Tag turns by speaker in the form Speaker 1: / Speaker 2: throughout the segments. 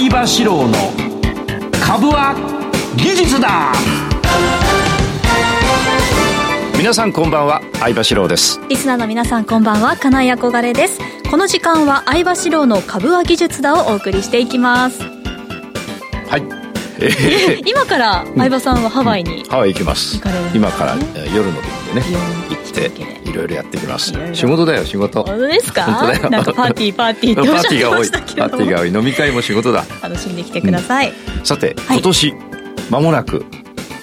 Speaker 1: 相場志郎の株は技術だ。
Speaker 2: 皆さんこんばんは相場志郎です。
Speaker 3: リスナーの皆さんこんばんは金井憧れです。この時間は相場志郎の株は技術だをお送りしていきます。
Speaker 2: はい
Speaker 3: 今から相葉さんはハワイに、
Speaker 2: ハワイ行きます。
Speaker 3: 行かね。
Speaker 2: 今からえー夜の便でね
Speaker 3: 夜
Speaker 2: 行っていろいろやってきます。仕事だよ仕事。
Speaker 3: 本当ですか？
Speaker 2: 本当だよ。
Speaker 3: なんかパーティーパーティーっておっしゃってましたけど
Speaker 2: パーティーが多い。飲み会も仕事だ。
Speaker 3: 楽しんできてください、ね
Speaker 2: さて
Speaker 3: はい。
Speaker 2: 今年間もなく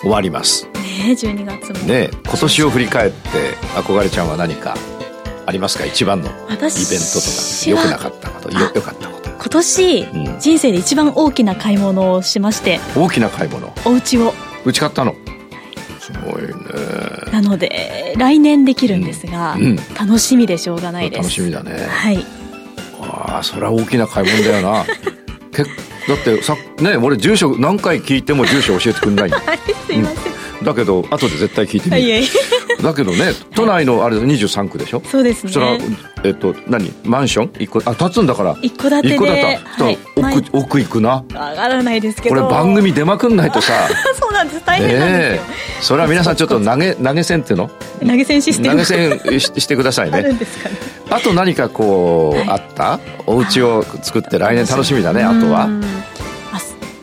Speaker 2: 終わります。
Speaker 3: え12月も。
Speaker 2: ね今年を振り返って憧れちゃんは何かありますか？一番のイベントとか。良くなかったことよ良かったこと
Speaker 3: 今年、
Speaker 2: うん。
Speaker 3: 人生で一番大きな買い物をしまして。
Speaker 2: 大きな買い物？
Speaker 3: お家を。
Speaker 2: うち買ったの？すごいね。
Speaker 3: なので来年できるんですが、
Speaker 2: うん。うん。
Speaker 3: 楽しみでしょうがないです。
Speaker 2: 楽しみだね。
Speaker 3: はい。
Speaker 2: ああそれは大きな買い物だよな。けだってさね俺住所何回聞いても住所教えてくんないんだ
Speaker 3: はいすいません、
Speaker 2: だけど後で絶対聞いてみる。
Speaker 3: はいえいえ
Speaker 2: だけどね都内のあれ23区でしょ？
Speaker 3: そうですね。
Speaker 2: それはえっと何？マンション？一個あ建つんだから。
Speaker 3: 一戸建てで
Speaker 2: 一戸建て
Speaker 3: はい。
Speaker 2: 奥奥行くな。
Speaker 3: 上がらないですけど。
Speaker 2: これ番組出まくんないとさ。
Speaker 3: そうなんです。大変なんですよ、
Speaker 2: ええ。それは皆さんちょっと投げ投げ銭っていうの？
Speaker 3: 投げ銭システ
Speaker 2: 投
Speaker 3: ム
Speaker 2: げ銭ししてください
Speaker 3: ある
Speaker 2: ね
Speaker 3: んですかね。
Speaker 2: あと何かこう、
Speaker 3: はい。
Speaker 2: あった？お家を作って来年楽しみだねあとは。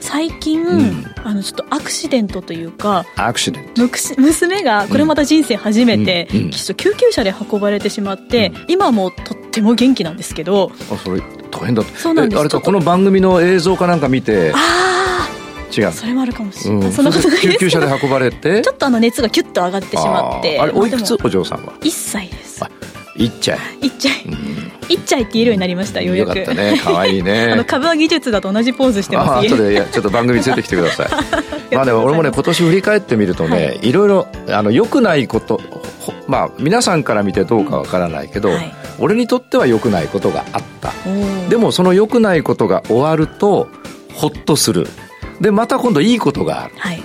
Speaker 3: 最近、
Speaker 2: ん
Speaker 3: あのちょっとアクシデントというか
Speaker 2: アクシデント。
Speaker 3: 娘がこれまた人生初めて、
Speaker 2: うん。うん。
Speaker 3: きっと救急車で運ばれてしまって、今はもうとっても元気なんですけど
Speaker 2: あそれ大変だ。った
Speaker 3: そうなんです。
Speaker 2: えあれかこの番組の映像かなんか見て？
Speaker 3: あ
Speaker 2: 違う。
Speaker 3: あそれもあるかもしれない、
Speaker 2: うん、
Speaker 3: そんなことない
Speaker 2: 救急車で運ばれて？
Speaker 3: ちょっとあの熱がキュッと上がってしまって。
Speaker 2: あれおいくつ？お嬢さんは
Speaker 3: ？1歳です。
Speaker 2: あいっちゃい、
Speaker 3: いっちゃい。
Speaker 2: うん
Speaker 3: いっちゃいって言えるようになりましたようやく。
Speaker 2: よかったね。可愛い
Speaker 3: あ
Speaker 2: ね
Speaker 3: の株は技術だと同じポーズして
Speaker 2: あ
Speaker 3: ます。
Speaker 2: 後でちょっと番組連れてきてください。まあでも俺もね今年振り返ってみるとね、い、ろいろあの良くないことほまあ皆さんから見てどうかわからないけど、
Speaker 3: はい。
Speaker 2: 俺にとっては良くないことがあった。でもその良くないことが終わるとほっとする。でまた今度いいことがある。
Speaker 3: はい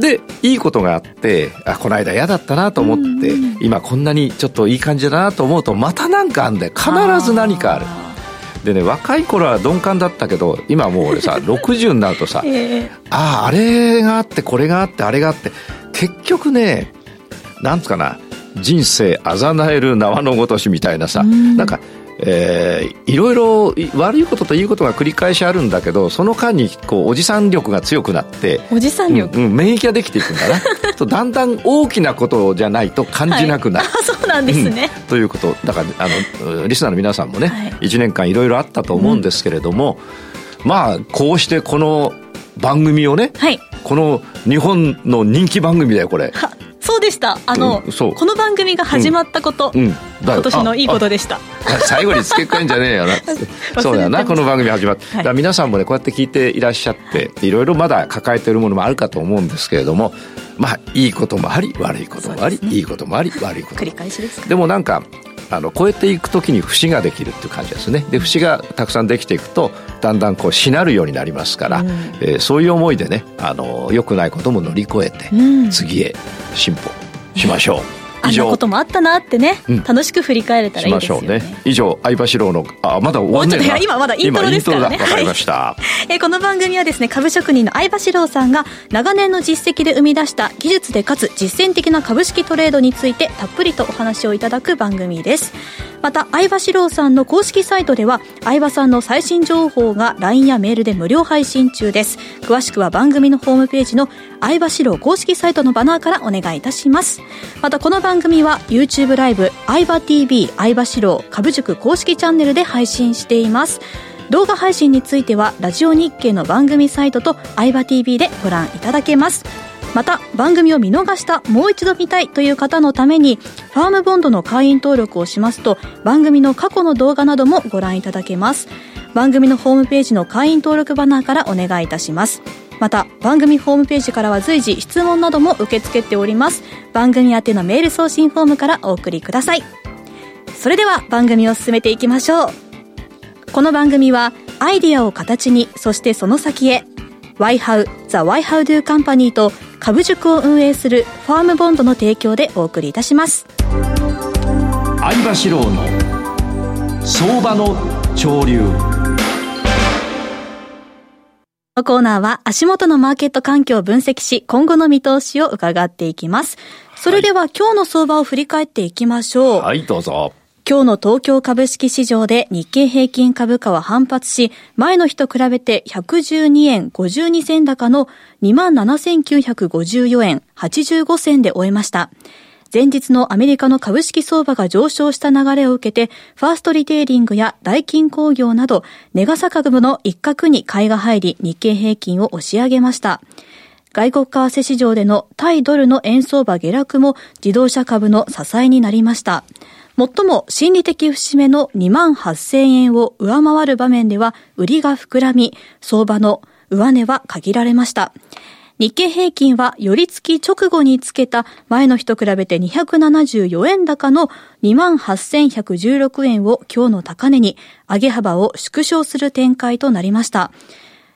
Speaker 2: でいいことがあってあこの間嫌だったなと思って、
Speaker 3: うんうん
Speaker 2: 今こんなにちょっといい感じだなと思うとまた何かあんだよ。必ず何かある。でね若い頃は鈍感だったけど今もう俺さ 60になるとさ
Speaker 3: ええ。
Speaker 2: あああれがあってこれがあってあれがあって結局ねなんつうかな人生あざなえる縄のごとしみたいなさ、
Speaker 3: うん。
Speaker 2: なんか、えーいろいろい悪いことといいことが繰り返しあるんだけどその間にこうおじさん力が強くなって
Speaker 3: おじさん力、
Speaker 2: うんうん免疫ができていくんだな。とだんだん大きなことじゃないと感じなくなる、
Speaker 3: あそうなんですね、
Speaker 2: ということ。だからあのリスナーの皆さんもね、
Speaker 3: はい。
Speaker 2: 1年間いろいろあったと思うんですけれども、まあこうしてこの番組をね
Speaker 3: はい。
Speaker 2: この日本の人気番組だよこれ。
Speaker 3: はそうでした。あの、
Speaker 2: うん
Speaker 3: この番組が始まったこと、
Speaker 2: うん、だ
Speaker 3: 今年のいいこと
Speaker 2: で
Speaker 3: でした。
Speaker 2: 最後に付け加えんじゃねえよな。そうだよなこの番組始まって、
Speaker 3: はい。
Speaker 2: 皆さんもねこうやって聞いていらっしゃっていろいろまだ抱えてるものもあるかと思うんですけれどもまあいいこともあり悪いこともあり、
Speaker 3: ね。
Speaker 2: いいこともあり悪いこともあり。
Speaker 3: 繰り返しですか。
Speaker 2: でもなんかあの超えていくときに節ができるっていう感じですね。で節がたくさんできていくとだんだんこうしなるようになりますから、
Speaker 3: うん。
Speaker 2: えーそういう思いでねあの良くないことも乗り越えて、
Speaker 3: うん。
Speaker 2: 次へ進歩しましょう、
Speaker 3: あんなこともあったなってね、
Speaker 2: うん。
Speaker 3: 楽しく振り返れたらいいですよね。
Speaker 2: ね。以上相場志郎のあまだ終わんねえな。
Speaker 3: 今まだイントロですからね。
Speaker 2: わかりました、
Speaker 3: えーこの番組はですね株職人の相場志郎さんが長年の実績で生み出した技術でかつ実践的な株式トレードについてたっぷりとお話をいただく番組です。また相場志郎さんの公式サイトでは相場さんの最新情報が LINE やメールで無料配信中です。詳しくは番組のホームページの相場志郎公式サイトのバナーからお願いいたします。またこの番番組は YouTube ライブ相場 TV 相場志郎株塾公式チャンネルで配信しています。動画配信についてはラジオ日経の番組サイトと相場 TV でご覧いただけます。また番組を見逃したもう一度見たいという方のためにファームボンドの会員登録をしますと番組の過去の動画などもご覧いただけます。番組のホームページの会員登録バナーからお願いいたします。また番組ホームページからは随時質問なども受け付けております。番組宛てのメール送信フォームからお送りください。それでは番組を進めていきましょう。この番組はアイディアを形にそしてその先へ YHOW The YHOWDO Company と株塾を運営するファームボンドの提供でお送りいたします。
Speaker 1: 相場志郎の相場の潮流。
Speaker 3: のコーナーは足元のマーケット環境を分析し、今後の見通しを伺っていきます。それでは、今日の相場を振り返っていきましょう。
Speaker 2: はい、どうぞ。
Speaker 3: 今日の東京株式市場で日経平均株価は反発し、前の日と比べて112円52銭高の27,954円85銭で終えました。前日のアメリカの株式相場が上昇した流れを受けて、ファーストリテイリングやダイキン工業など、ネガサ株の一角に買いが入り、日経平均を押し上げました。外国為替市場での対ドルの円相場下落も自動車株の支えになりました。最も心理的節目の2万8000円を上回る場面では売りが膨らみ、相場の上値は限られました。日経平均は寄り付き直後につけた前の日と比べて274円高の28,116円を今日の高値に上げ幅を縮小する展開となりました。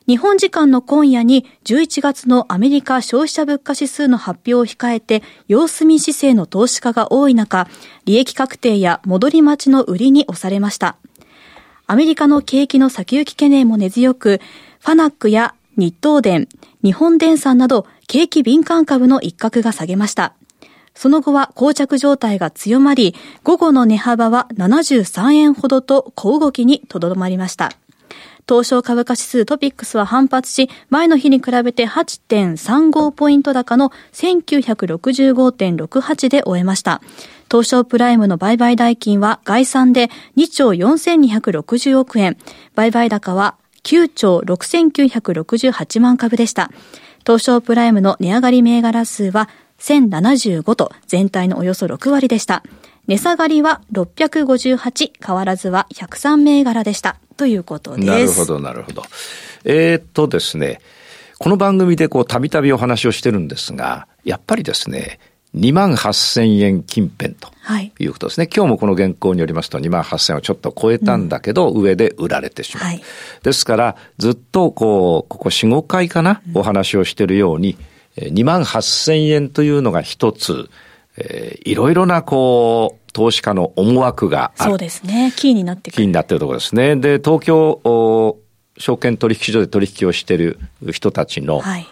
Speaker 3: 日本時間の今夜に11月のアメリカ消費者物価指数の発表を控えて様子見姿勢の投資家が多い中、利益確定や戻り待ちの売りに押されました。アメリカの景気の先行き懸念も根強く、ファナックや日東電、日本電産など景気敏感株の一角が下げました。その後は膠着状態が強まり、午後の値幅は73円ほどと小動きにとどまりました。東証株価指数トピックスは反発し、前の日に比べて8.35ポイント高の1965.68で終えました。東証プライムの売買代金は概算で2兆4260億円、売買高は9兆6968万株でした。東証プライムの値上がり銘柄数は1075と全体のおよそ6割でした。値下がりは658、変わらずは103銘柄でした。ということです。
Speaker 2: なるほど、なるほど。えー、っとですね、この番組でこう、たびたびお話をしてるんですが、やっぱりですね、2万8000円近辺ということですね、はい、今日もこの原稿によりますと2万8000円をちょっと超えたんだけど、うん、上で売られてしまう。はい、ですから、ずっとこう、ここ4、5回かな、お話をしているように、2万8000円というのが一つ、えー、いろいろなこう、投資家の思惑が
Speaker 3: ある。そうですね。キーになってく
Speaker 2: る。キーになってるところですね。で、東京、証券取引所で取引をしている人たちの、はい、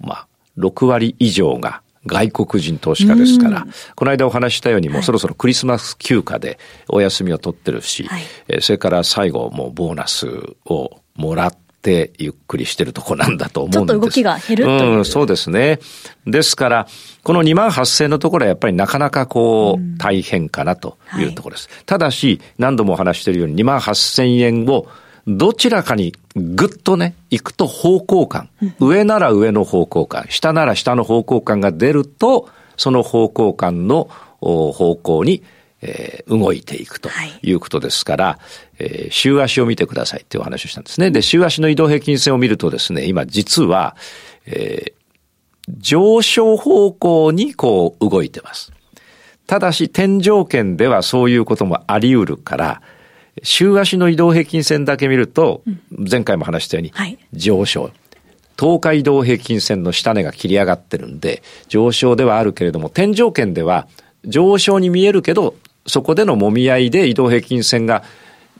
Speaker 2: まあ、6割以上が外国人投資家ですから、この間お話したようにもうそろそろクリスマス休暇でお休みを取ってるし、はい、それから最後もうボーナスをもらってゆっくりしてるとこなんだと思うんです。ちょっと
Speaker 3: 動きが減ると
Speaker 2: いう。うん、そうですね。ですから、この2万8000のところはやっぱりなかなかこう、大変かなというところです。はい、ただし、何度もお話しているように2万8000円をどちらかにぐっとね、行くと方向感。上なら上の方向感、下なら下の方向感が出ると、その方向感の方向に、えー、動いていくということですから、はい、えー、週足を見てくださいっていうお話をしたんですね。で、週足の移動平均線を見るとですね、今実は、えー、上昇方向にこう動いてます。ただし、天井圏ではそういうこともあり得るから、週足の移動平均線だけ見ると、前回も話したように、上昇。東海移動平均線の下値が切り上がってるんで、上昇ではあるけれども、天井圏では上昇に見えるけど、そこでの揉み合いで移動平均線が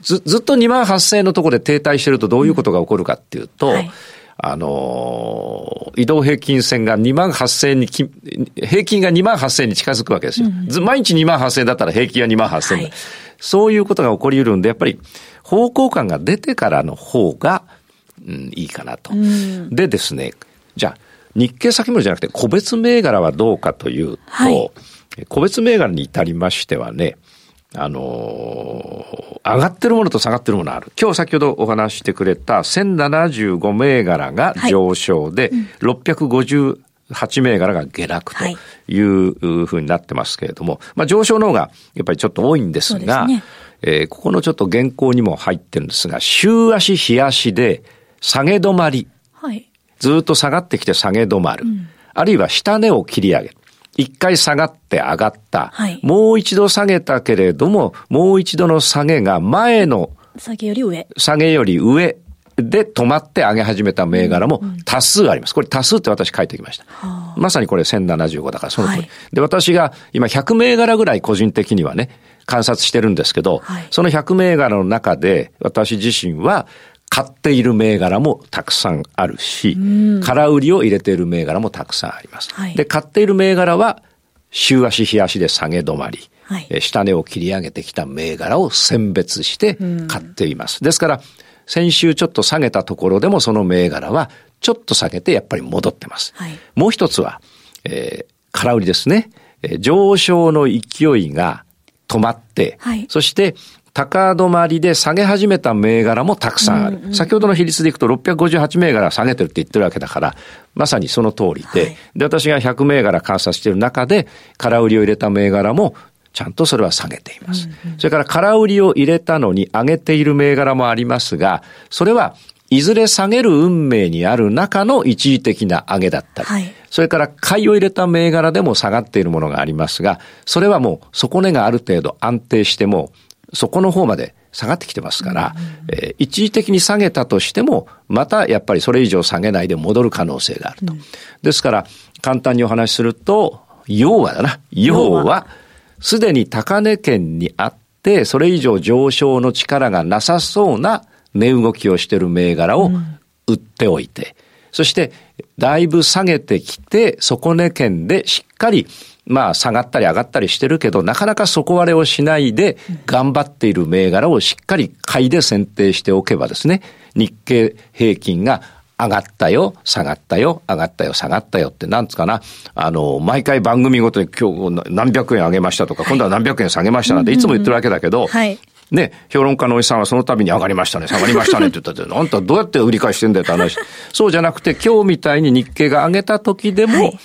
Speaker 2: ずずっと2万8000円のところで停滞してるとどういうことが起こるかっていうと、うんはい、あの移動平均線が2万8000円に平均が2万8000円に近づくわけですよ。うん、毎日2万8000円だったら平均は2万8000円、はい、そういうことが起こり得るんで、やっぱり方向感が出てからの方が、うん、いいかなと。うん、でですね、じゃあ、日経先物じゃなくて個別銘柄はどうかというと、はい、個別銘柄に至りましてはね、あのー、上がってるものと下がってるものある。今日先ほどお話してくれた1075銘柄が上昇で、はい、658銘柄が下落というふうになってますけれども、まあ上昇の方がやっぱりちょっと多いんですが、すね、えー、ここのちょっと原稿にも入ってるんですが、週足日足で下げ止まり。はい、ずっと下がってきて下げ止まる。うん、あるいは下値を切り上げる。一回下がって上がった。はい、もう一度下げたけれども、もう一度の下げが前の
Speaker 3: 下げより上。
Speaker 2: 下げより上で止まって上げ始めた銘柄も多数あります。これ多数って私書いてきました。まさにこれ1075だからその通り。はい、で、私が今100銘柄ぐらい個人的にはね、観察してるんですけど、はい、その100銘柄の中で私自身は買っている銘柄もたくさんあるし、空売りを入れている銘柄もたくさんあります。
Speaker 3: はい
Speaker 2: で、買っている銘柄は、週足、日足で下げ止まり、
Speaker 3: はい
Speaker 2: えー下値を切り上げてきた銘柄を選別して買っています。ですから、先週ちょっと下げたところでもその銘柄はちょっと下げてやっぱり戻ってます。
Speaker 3: はい
Speaker 2: もう一つは、えー空売りですね。えー上昇の勢いが止まって、
Speaker 3: はい
Speaker 2: そして高止まりで下げ始めた銘柄もたくさんある。先ほどの比率でいくと658銘柄下げてるって言ってるわけだから、まさにその通りで、
Speaker 3: はい
Speaker 2: で、私が100銘柄観察している中で、空売りを入れた銘柄も、ちゃんとそれは下げています。それから空売りを入れたのに上げている銘柄もありますが、それはいずれ下げる運命にある中の一時的な上げだったり、
Speaker 3: はい
Speaker 2: それから買いを入れた銘柄でも下がっているものがありますが、それはもう底値がある程度安定しても、そこの方まで下がってきてますから、えー一時的に下げたとしても、またやっぱりそれ以上下げないで戻る可能性があると。ですから、簡単にお話しすると、要はだな。要は、すでに高値圏にあって、それ以上上昇の力がなさそうな値動きをしている銘柄を売っておいて、そして、だいぶ下げてきて、底値圏でしっかり、まあ下がったり上がったりしてるけど、なかなか底割れをしないで、頑張っている銘柄をしっかり買いで選定しておけばですね、日経平均が上がったよ、下がったよ、上がったよ、下がったよって、なんつうかな、あの、毎回番組ごとに今日何百円上げましたとか、今度は何百円下げましたなんていつも言ってるわけだけど、
Speaker 3: はい。
Speaker 2: ね、評論家のおじさんはその度に上がりましたね、下がりましたねって言ったって、あんたどうやって売り返してんだよって話。そうじゃなくて、今日みたいに日経が上げた時でも、
Speaker 3: はい。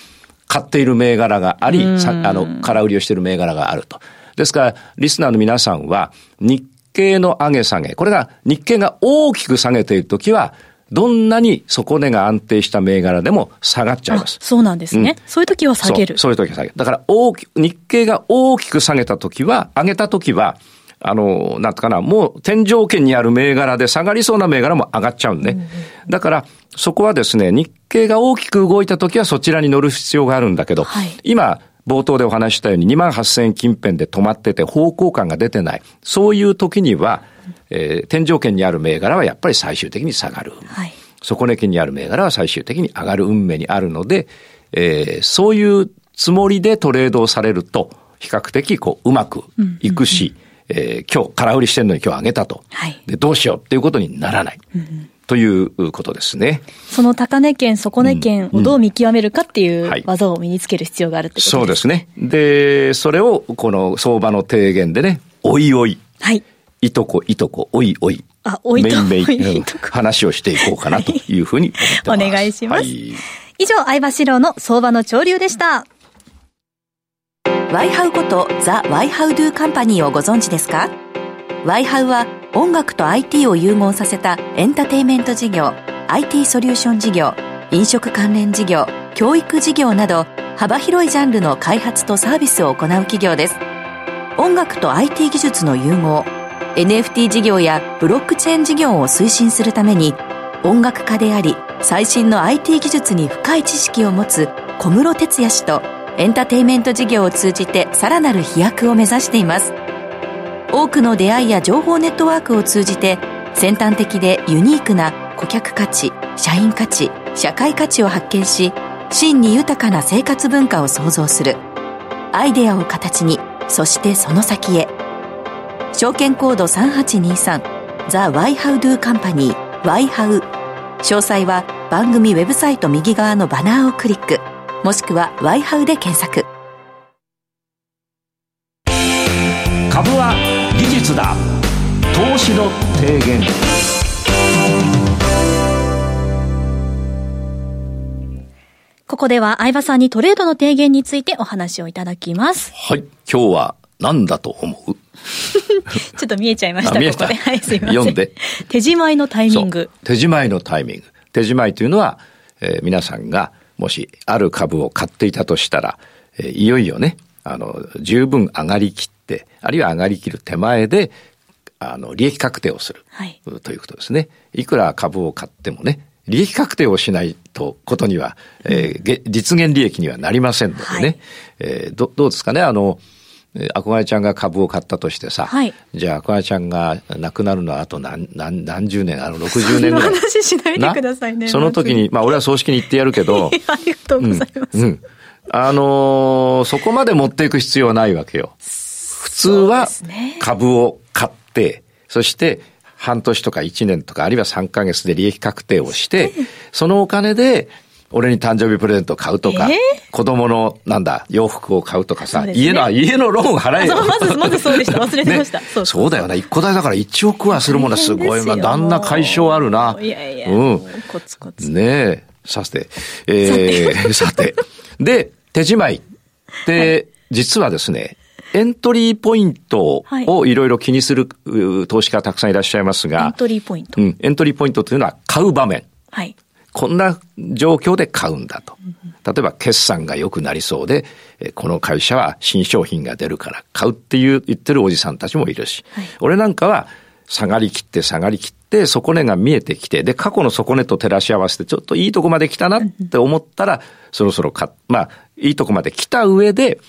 Speaker 2: 買っている銘柄があり、さあの、空売りをしている銘柄があると。ですから、リスナーの皆さんは、日経の上げ下げ、これが日経が大きく下げている時は、どんなに底値が安定した銘柄でも下がっちゃい
Speaker 3: あ
Speaker 2: ます。
Speaker 3: そうなんですね、
Speaker 2: うん
Speaker 3: そういう時は下げる
Speaker 2: そういう時は下げる。だから大き、日経が大きく下げた時は、上げた時は、あの、なんてかな、もう天井圏にある銘柄で下がりそうな銘柄も上がっちゃうんね。だから、そこはですね、日経が大きく動いた時はそちらに乗る必要があるんだけど、
Speaker 3: はい
Speaker 2: 今、冒頭でお話ししたように2万8000円近辺で止まってて方向感が出てない。そういう時には、えー天井圏にある銘柄はやっぱり最終的に下がる。
Speaker 3: はい
Speaker 2: 底値圏にある銘柄は最終的に上がる運命にあるので、えーそういうつもりでトレードをされると、比較的こう、うまくいくし、えー今日空売りしてるのに今日上げたと。
Speaker 3: はい
Speaker 2: で、どうしようっていうことにならない。ということですね。
Speaker 3: その高値圏、底値圏をどう見極めるかってい
Speaker 2: うんはい
Speaker 3: う技を身につける必要があるってことです
Speaker 2: そうですね。で、それをこの相場の提言でね、おいおい、
Speaker 3: はい。
Speaker 2: いとこいとこ、おいおい。
Speaker 3: あおいとこ
Speaker 2: めい
Speaker 3: とこ
Speaker 2: 話をしていこうかなというふうに思ってます。
Speaker 3: お願いします
Speaker 2: はい
Speaker 3: 以上、相場志郎の相場の潮流でした。
Speaker 4: ワイハウことザ・ワイハウドゥカンパニーをご存知ですか？ワイハウは音楽と IT を融合させたエンターテインメント事業、IT ソリューション事業、飲食関連事業、教育事業など幅広いジャンルの開発とサービスを行う企業です。音楽と IT 技術の融合、NFT 事業やブロックチェーン事業を推進するために音楽家であり最新の IT 技術に深い知識を持つ小室哲哉氏とエンターテインメント事業を通じてさらなる飛躍を目指しています。多くの出会いや情報ネットワークを通じて先端的でユニークな顧客価値社員価値社会価値を発見し真に豊かな生活文化を創造する。アイデアを形にそしてその先へ。証券コード3823ザ・ワイハウドゥカンパニーワイハウ。詳細は番組ウェブサイト右側のバナーをクリックもしくはワイハウで検索。
Speaker 1: 株は技術だ。投資の提言。
Speaker 3: ここでは相場さんにトレードの提言についてお話をいただきます。
Speaker 2: はい。今日は何だと思う？
Speaker 3: ちょっと見えちゃいました、ここで。はい、すいません。
Speaker 2: 読んで。
Speaker 3: 手仕舞いのタイミング。
Speaker 2: 手仕舞いのタイミング。手仕舞いというのは、えー皆さんがもしある株を買っていたとしたら、えーいよいよね、あの、十分上がりきって、あるいは上がりきる手前で、あの、利益確定をする。
Speaker 3: はい
Speaker 2: ということですね。いくら株を買ってもね、利益確定をしないと、ことには、えーげ実現利益にはなりませんのでね。
Speaker 3: はい
Speaker 2: えーどどうですかね、あの、あこがれちゃんが株を買ったとしてさ、
Speaker 3: はい
Speaker 2: じゃああこがれちゃんが亡くなるのはあと何何何十年あの60年ぐらい。
Speaker 3: 話しないでくださいね。
Speaker 2: その時に、まあ俺は葬式に行ってやるけど、
Speaker 3: ありがとうございます。
Speaker 2: うん。あのーそこまで持っていく必要はないわけよ。普通は株を買って、そして半年とか1年とかあるいは3ヶ月で利益確定をして、そのお金で俺に誕生日プレゼントを買うとか、
Speaker 3: え
Speaker 2: 子供のなんだ、洋服を買うとかさ、
Speaker 3: ね
Speaker 2: 家の、家のローン払えよ。
Speaker 3: そうまずまずそうでした忘れてました
Speaker 2: ね
Speaker 3: そう
Speaker 2: そうだよな。一戸建てだから1億はするものはすごいな。旦那解消あるな。
Speaker 3: いやいや、
Speaker 2: うん。
Speaker 3: コツコツ。
Speaker 2: ねえ、さて、えー、さて。で、手仕舞いって、実はですね、エントリーポイントをいろいろ気にするう投資家たくさんいらっしゃいます
Speaker 3: エン
Speaker 2: が、
Speaker 3: トリーポイント。
Speaker 2: うん、エントリーポイントというのは買う場面。
Speaker 3: はい。
Speaker 2: こんな状況で買うんだと。例えば決算が良くなりそうで、えこの会社は新商品が出るから買うっていう言ってるおじさんたちもいるし、
Speaker 3: はい
Speaker 2: 俺なんかは下がりきって下がりきって底値が見えてきて、で過去の底値と照らし合わせてちょっといいとこまで来たなって思ったら、そろそろ買っまあいいとこまで来た上で、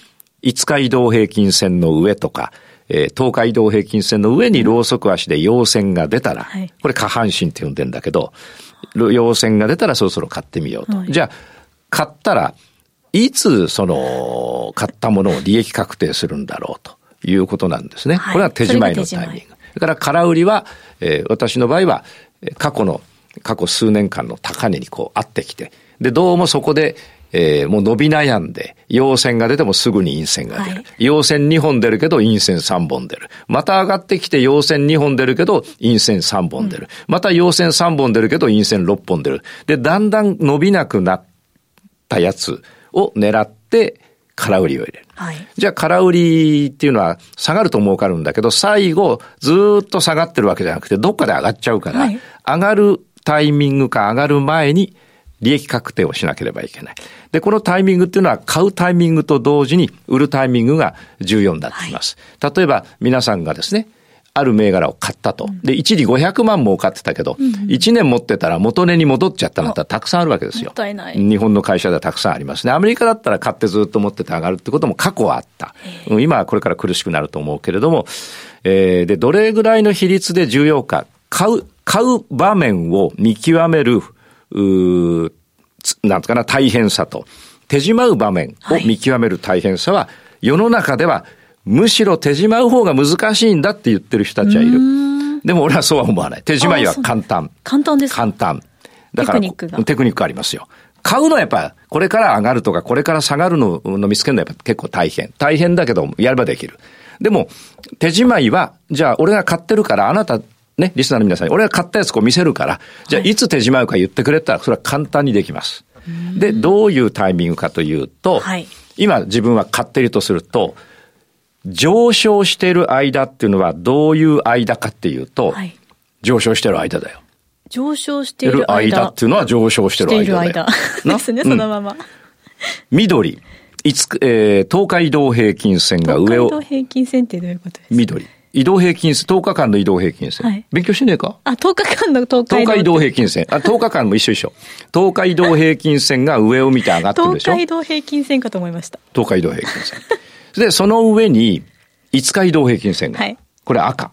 Speaker 2: 5日移動平均線の上とか、えー10日移動平均線の上にローソク足で陽線が出たら、
Speaker 3: はい
Speaker 2: これ下半身って呼んでんだけど、陽線が出たらそろそろ買ってみようと。
Speaker 3: はい
Speaker 2: じゃあ、買ったら、いつその、買ったものを利益確定するんだろうということなんですね。
Speaker 3: はい
Speaker 2: これは手仕舞いのタイミング。それから空売りは、えー私の場合は、えー過去の、過去数年間の高値にこう合ってきて、で、どうもそこで、えーもう伸び悩んで、陽線が出てもすぐに陰線が出る。
Speaker 3: はい
Speaker 2: 陽線2本出るけど陰線3本出る。また上がってきて陽線2本出るけど陰線3本出る。また陽線3本出るけど陰線6本出る。で、だんだん伸びなくなったやつを狙って空売りを入れる。
Speaker 3: はい。
Speaker 2: じゃあ空売りっていうのは下がると儲かるんだけど、最後ずーっと下がってるわけじゃなくて、どっかで上がっちゃうから、
Speaker 3: はい
Speaker 2: 上がるタイミングか上がる前に利益確定をしなければいけない。で、このタイミングっていうのは買うタイミングと同時に売るタイミングが重要になってきます。例えば皆さんがですね、ある銘柄を買ったと。で、一時500万儲かってたけど、1年持ってたら元値に戻っちゃったなんてたくさんあるわけですよ。
Speaker 3: もったいない
Speaker 2: 日本の会社ではたくさんありますね。アメリカだったら買ってずっと持ってて上がるってことも過去はあった。うん今はこれから苦しくなると思うけれども、えーで、どれぐらいの比率で重要か、買う、買う場面を見極める、うなんとかな、大変さと、手仕舞う場面を見極める大変さは、世の中ではむしろ手仕舞う方が難しいんだって言ってる人たちはいる。でも俺はそうは思わない。手仕舞いは簡単。
Speaker 3: 簡単ですか
Speaker 2: 簡単。だから、
Speaker 3: テクニックが
Speaker 2: テクニックありますよ。買うのはやっぱ、これから上がるとか、これから下がるのの見つけるのはやっぱ結構大変。大変だけど、やればできる。でも、手仕舞いは、じゃあ俺が買ってるから、あなた、ね、リスナーの皆さんに、俺が買ったやつこう見せるから、じゃあいつ手仕舞うか言ってくれたら、それは簡単にできます。で、どういうタイミングかというと、
Speaker 3: はい
Speaker 2: 今自分は買っているとすると、上昇している間っていうのはどういう間かっていうと、
Speaker 3: はい。
Speaker 2: 上昇してる間だよ。
Speaker 3: 上昇してい
Speaker 2: してる
Speaker 3: る間。
Speaker 2: 間っていうのは上昇してる
Speaker 3: してい
Speaker 2: 間だよ。
Speaker 3: る間。
Speaker 2: な？
Speaker 3: ですね、
Speaker 2: うん
Speaker 3: そのまま。
Speaker 2: 緑。いつく、えー、東海移動平均線が上を
Speaker 3: 東海道、平均線ってどういうことですか？
Speaker 2: 緑。移動平均線、10日間の移動平均線。
Speaker 3: はい
Speaker 2: 勉強しねえか？
Speaker 3: あ、10日間の東海道。
Speaker 2: 東海移動平均線。あ、10日間も一緒一緒。東海移動平均線が上を見て上がってるでしょ？
Speaker 3: 東海道平均線かと思いました。
Speaker 2: 東海移動平均線。で、その上に、5日移動平均線が。
Speaker 3: はい
Speaker 2: これ赤。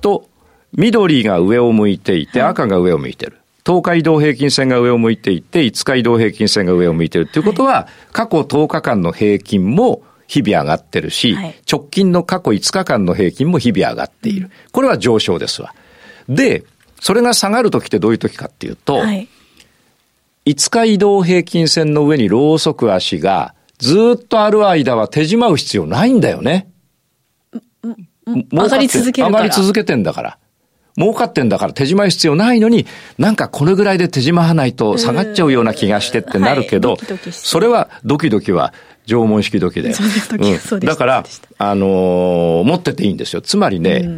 Speaker 2: と、緑が上を向いていて、赤が上を向いてる。東海移動平均線が上を向いていて、5日移動平均線が上を向いてるっていうことは、過去10日間の平均も日々上がってるし、
Speaker 3: はい
Speaker 2: 直近の過去5日間の平均も日々上がっている。これは上昇ですわ。で、それが下がるときってどういうときかっていうと、
Speaker 3: はい。
Speaker 2: 5日移動平均線の上にローソク足がずーっとある間は手締まう必要ないんだよね。
Speaker 3: 上がり続ける
Speaker 2: 上がり続けてんだから。儲かってんだから手締まう必要ないのに、なんかこれぐらいで手締まわないと下がっちゃうような気がしてってなるけど、
Speaker 3: はいドキドキ
Speaker 2: それはドキドキは縄文式ドキで。
Speaker 3: そうですドキそうでした
Speaker 2: だからあのー持ってていいんですよ。つまりね、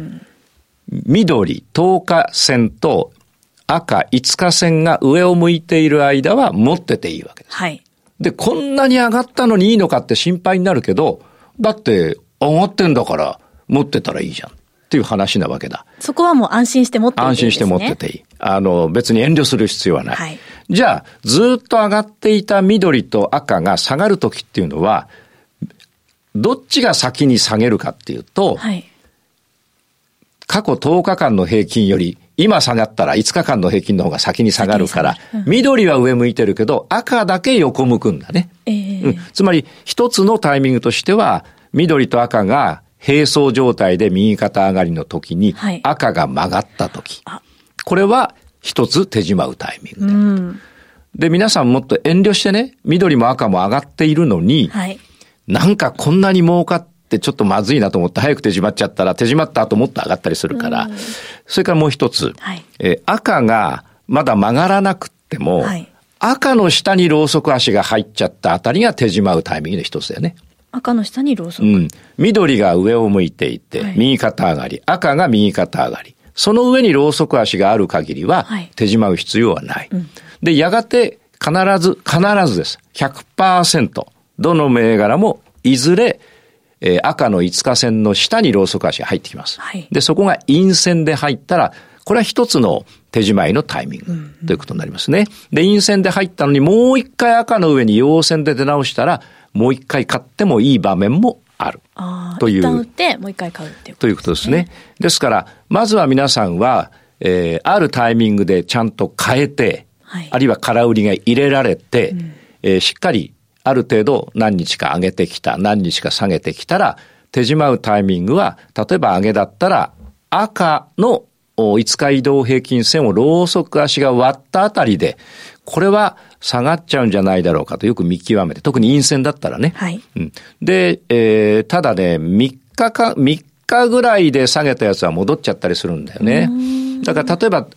Speaker 2: 緑10日線と赤5日線が上を向いている間は持ってていいわけです。
Speaker 3: はい。
Speaker 2: で、こんなに上がったのにいいのかって心配になるけど、だって上がってんだから持ってたらいいじゃんっていう話なわけだ。
Speaker 3: そこはもう安心して持っていていいね。
Speaker 2: 心して持ってていい。あの、別に遠慮する必要はない。
Speaker 3: はい
Speaker 2: じゃあ、ずっと上がっていた緑と赤が下がるときっていうのは、どっちが先に下げるかっていうと、
Speaker 3: はい。
Speaker 2: 過去10日間の平均より、今下がったら5日間の平均の方が先に下がるから、
Speaker 3: 先に下がる
Speaker 2: 緑は上向いてるけど、赤だけ横向くんだね。
Speaker 3: ええ
Speaker 2: うん、つまり、一つのタイミングとしては、緑と赤が並走状態で右肩上がりの時に
Speaker 3: はい、
Speaker 2: 赤が曲がった時、
Speaker 3: あ
Speaker 2: これは一つ手締まうタイミングで。
Speaker 3: うん。
Speaker 2: で、皆さんもっと遠慮してね、緑も赤も上がっているのに、
Speaker 3: はい。
Speaker 2: なんかこんなに儲かってちょっとまずいなと思って早く手締まっちゃったら手締まった後もっと上がったりするから、それからもう一つ、
Speaker 3: はい
Speaker 2: えー赤がまだ曲がらなくっても、
Speaker 3: はい
Speaker 2: 赤の下にろうそく足が入っちゃったあたりが手締まうタイミングの一つだよね。
Speaker 3: 赤の下にろうそく。
Speaker 2: うん。緑が上を向いていて、
Speaker 3: はい
Speaker 2: 右肩上がり、赤が右肩上がり。その上にろうそく足がある限りは
Speaker 3: はい、
Speaker 2: 手締まう必要はない。で、やがて必ず、必ずです。100%。どの銘柄も、いずれ、えー赤の5日線の下にろうそく足が入ってきます。
Speaker 3: はい
Speaker 2: で、そこが陰線で入ったら、これは一つの手締まいのタイミングということになりますね。で、陰線で入ったのにもう一回赤の上に陽線で出直したら、もう一回買ってもいい場面もある。
Speaker 3: ああ、
Speaker 2: という
Speaker 3: 一旦売って、もう一回買うっていうこと
Speaker 2: いうことですね。ですから、まずは皆さんは、えーあるタイミングでちゃんと変えて、
Speaker 3: はい
Speaker 2: あるいは空売りが入れられて、えーしっかりある程度何日か上げてきた、何日か下げてきたら、手締まうタイミングは、例えば上げだったら、赤のお5日移動平均線をローソク足が割ったあたりで、これは下がっちゃうんじゃないだろうかとよく見極めて、特に陰線だったらね。
Speaker 3: はい
Speaker 2: うん、で、えーただね、3日か、3日ぐらいで下げたやつは戻っちゃったりするんだよね。だから例えば、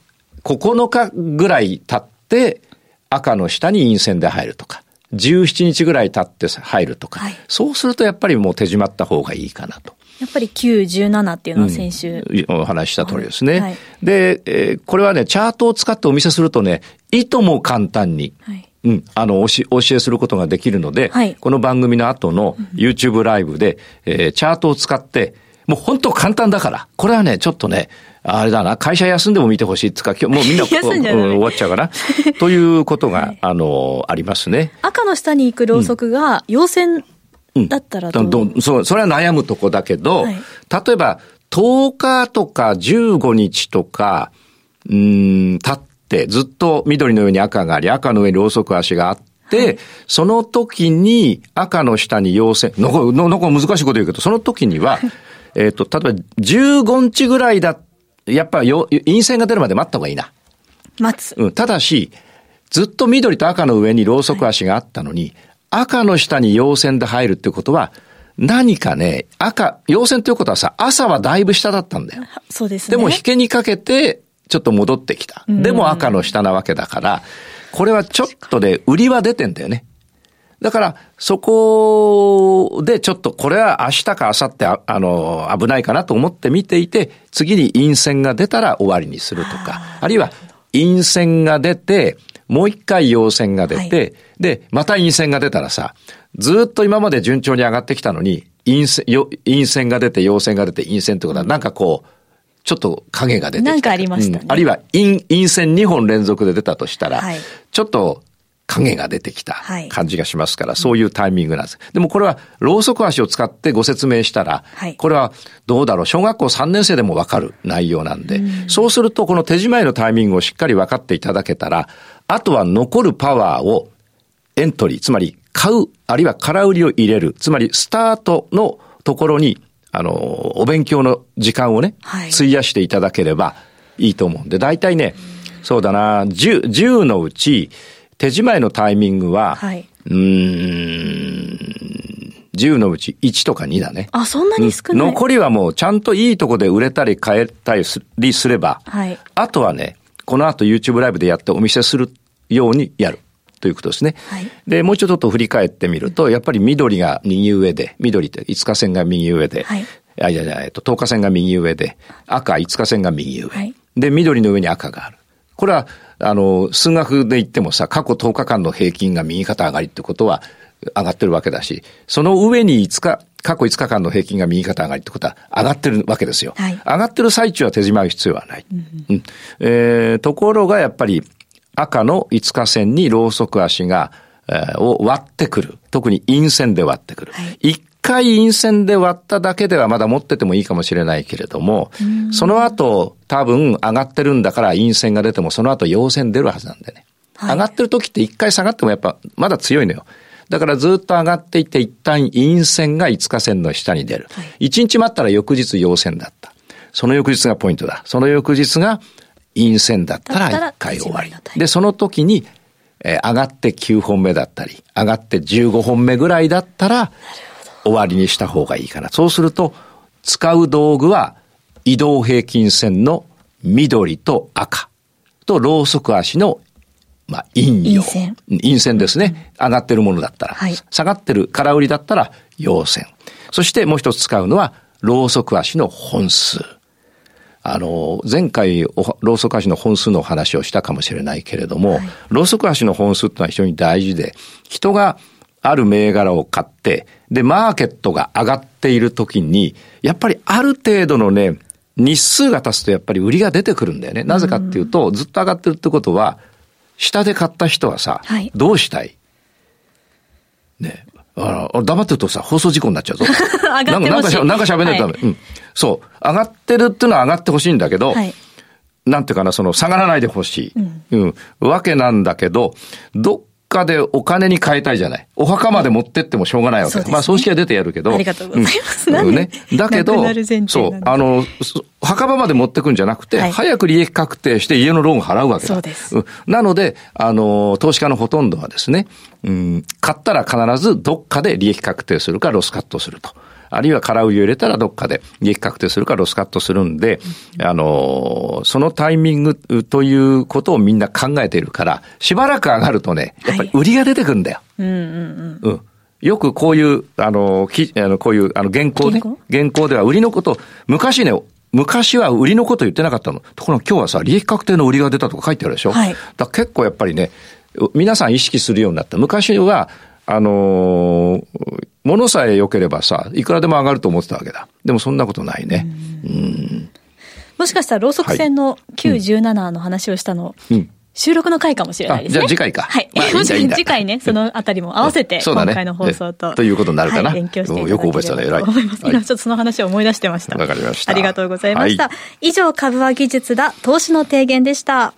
Speaker 2: 9日ぐらい経って、赤の下に陰線で入るとか、17日ぐらい経って入るとか、
Speaker 3: はい
Speaker 2: そうするとやっぱりもう手締まった方がいいかなと。
Speaker 3: やっぱり9、17っていうのは先週。
Speaker 2: お話しした通りですね。
Speaker 3: はい
Speaker 2: で、えーこれはね、チャートを使ってお見せするとね、いとも簡単に、
Speaker 3: はい。
Speaker 2: うん、あの、おし、お教えすることができるので、
Speaker 3: はい
Speaker 2: この番組の後の YouTube ライブで、えーチャートを使って、もう本当簡単だから、これはね、ちょっとね、あれだな、会社休んでも見てほしいっつうか、今日もうみんな うん終わっちゃうかな。ということが、あの、ありますね。
Speaker 3: 赤の下に行くろうそくが、陽線だったらどう、
Speaker 2: どどそう、それは悩むとこだけど、
Speaker 3: はい。
Speaker 2: 例えば、10日とか15日とか、うーん、経って、ずっと緑の上に赤があり、赤の上にろうそく足があって、その時に赤の下に陽線、のこ、の、のこ難しいこと言うけど、その時には、えっと、例えば15日ぐらいだ、やっぱよ陰線が出るまで待った方がいいな。
Speaker 3: 待つ。
Speaker 2: うん、ただし、ずっと緑と赤の上にろうそく足があったのに、赤の下に陽線で入るってことは、何かね、赤、陽線ということはさ、朝はだいぶ下だったんだよ。
Speaker 3: そうですね。
Speaker 2: でも引けにかけて、ちょっと戻ってきた。でも赤の下なわけだから、これはちょっとで、売りは出てんだよね。だから、そこでちょっとこれは明日か明後日ああの、危ないかなと思って見ていて、次に陰線が出たら終わりにするとか、あるいは陰線が出て、もう一回陽線が出て、
Speaker 3: は
Speaker 2: で、また陰線が出たらさ、ずっと今まで順調に上がってきたのに、陰線、よ陰線が出て、陽線が出て、陰線ってことは、なんかこう、ちょっと影が出てきた。
Speaker 3: なんかありましたね。
Speaker 2: うん。あるいは陰、陰線2本連続で出たとしたら、
Speaker 3: はい。
Speaker 2: ちょっと影が出てきた
Speaker 3: はい。
Speaker 2: 感じがしますから、そういうタイミングなんです。でもこれは、ろうそく足を使ってご説明したら、
Speaker 3: はい。
Speaker 2: これはどうだろう、小学校3年生でもわかる内容なんで、そうするとこの手締まいのタイミングをしっかり分かっていただけたら、あとは残るパワーをエントリー、つまり買う、あるいは空売りを入れる、つまりスタートのところに、あの、お勉強の時間をね、
Speaker 3: はい。
Speaker 2: 費やしていただければいいと思うんで、大体ね、そうだな、10、10のうち、手締まいのタイミングは、
Speaker 3: はい。
Speaker 2: うーん、10のうち1とか2だね。
Speaker 3: あ、そんなに少ない。
Speaker 2: 残りはもうちゃんといいとこで売れたり買えたりすすれば、
Speaker 3: はい
Speaker 2: あとはね、この後 YouTube ライブでやってお見せするようにやる。ということですね。
Speaker 3: はい
Speaker 2: で、もうちょっと振り返ってみると、やっぱり緑が右上で、緑って5日線が右上で、
Speaker 3: はい
Speaker 2: あいやいや、えっと、10日線が右上で、赤5日線が右上。
Speaker 3: はい
Speaker 2: で、緑の上に赤がある。これは、あの、数学で言ってもさ、過去10日間の平均が右肩上がりってことは上がってるわけだし、その上に5日、過去5日間の平均が右肩上がりってことは上がってるわけですよ。
Speaker 3: はい
Speaker 2: 上がってる最中は手締まう必要はない。うんえーところがやっぱり赤の5日線にろうそく足が、えーを割ってくる。特に陰線で割ってくる。
Speaker 3: はい
Speaker 2: 一回陰線で割っただけではまだ持っててもいいかもしれないけれども、その後多分上がってるんだから陰線が出てもその後陽線出るはずなんでね。はい、上がってる時って一回下がってもやっぱまだ強いのよ。だからずっと上がっていって一旦陰線が5日線の下に出る。はい、1日待ったら翌日陽線だった。その翌日がポイントだ。その翌日が陰線だったら1回終わり。で、その時に、えー、上がって9本目だったり、上がって15本目ぐらいだったら、終わりにした方がいいかな。そうすると、使う道具は移動平均線の緑と赤とローソク足のまあ、陰陽。陰線。陰線ですね。上がってるものだったら。はい、下がってる空売りだったら陽線。そしてもう一つ使うのは、ローソク足の本数。あの、前回、ローソク足の本数の話をしたかもしれないけれども、はい、ローソク足の本数ってのは非常に大事で、人がある銘柄を買って、で、マーケットが上がっている時に、やっぱりある程度のね、日数が経つとやっぱり売りが出てくるんだよね。なぜかっていうと、ずっと上がってるってことは、下で買った人はさ、はい、どうしたい？ね。あら、黙ってるとさ、放送事故になっちゃうぞ。
Speaker 3: 上がって
Speaker 2: なんか、なんか喋んないとダメ、はい、うん。そう。上がってるっていうのは上がってほしいんだけど、はい、なんていうかな、その、下がらないでほしい、うん、うん。わけなんだけど、どっかでお金に変えたいじゃない。お墓まで持ってってもしょうがないわけ。ね、まあ、葬式は出てやるけど。
Speaker 3: ありがとうございます。うん、ね。
Speaker 2: だけど、そう、あの、墓場まで持ってくんじゃなくて、はい、早く利益確定して家のローン払うわけだ。
Speaker 3: そうです。
Speaker 2: なので、あの、投資家のほとんどはですね、うん、買ったら必ずどっかで利益確定するかロスカットすると。あるいは空売りを入れたらどっかで利益確定するかロスカットするんで、あの、そのタイミングということをみんな考えているから、しばらく上がるとね、やっぱり売りが出てくるんだよ。
Speaker 3: うんうんうん。うん。
Speaker 2: よくこういう、あの、きあのこういう、あの、原稿ね。原稿では売りのこと、昔ね、昔は売りのこと言ってなかったの。ところが今日はさ、利益確定の売りが出たとか書いてあるでしょ？はい。だ結構やっぱりね、皆さん意識するようになった。昔は、あのー、ものさえ良ければさ、いくらでも上がると思ってたわけだ。でもそんなことないね。うん。
Speaker 3: もしかしたら、ローソク線の917の話をしたの、うん、収録の回かもしれないですね。
Speaker 2: じゃあ次回か。
Speaker 3: はい。まあ、いい次回ね、そのあたりも合わせて、今回の放送と。
Speaker 2: ということになるかな。
Speaker 3: 勉強して
Speaker 2: よく覚えてたね、偉い。
Speaker 3: 思います。今ちょっとその話を思い出してました。
Speaker 2: わかりました。
Speaker 3: ありがとうございました。以上、株は技術だ、投資の提言でした。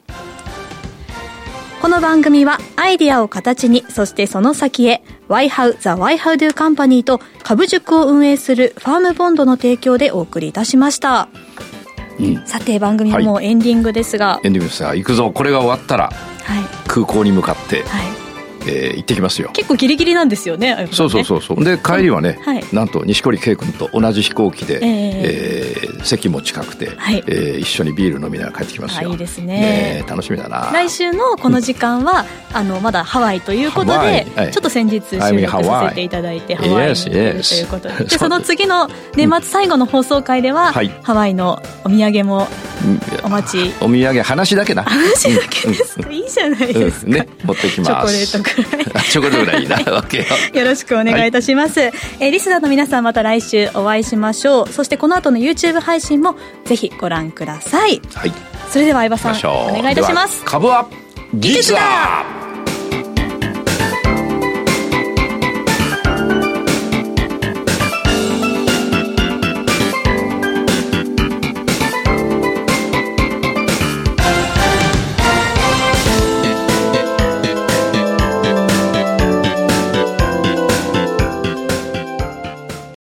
Speaker 3: この番組はアイディアを形に、そしてその先へ、YHOW The YHOWDO Company と株塾を運営するファームボンドの提供でお送りいたしました。うん、さて番組もエンディングですが、
Speaker 2: はい、エンディングですが行くぞ。これが終わったら、はい、空港に向かって、はいえー、行ってきますよ。
Speaker 3: 結構ギリギリなんですよね、
Speaker 2: ね、そうそうそうそう。で帰りはね、はい、なんと錦織圭君と同じ飛行機で、えー、えー、席も近くて、はい、えー、一緒にビール飲みながら帰ってきますよ、
Speaker 3: いいですね。
Speaker 2: ね楽しみだな。
Speaker 3: 来週のこの時間は、うん、あのまだハワイということで、はい、ちょっと先日収録させていただいてハワイに行るということで。でその次の年末最後の放送回では、うん、ハワイのお土産もお待ち。
Speaker 2: お土産話だけな
Speaker 3: 話だけですか、うん、いいじゃないですか、
Speaker 2: ね持ってきます。
Speaker 3: チョコレートくらい。
Speaker 2: チョコレートぐらい。いいなわけよ
Speaker 3: よろしくお願いいたします、はい、えリスナーの皆さんまた来週お会いしましょう。そしてこの後の YouTube 配信もぜひご覧ください、はい、それでは相葉さんお願いいたします。
Speaker 2: 株は技術だ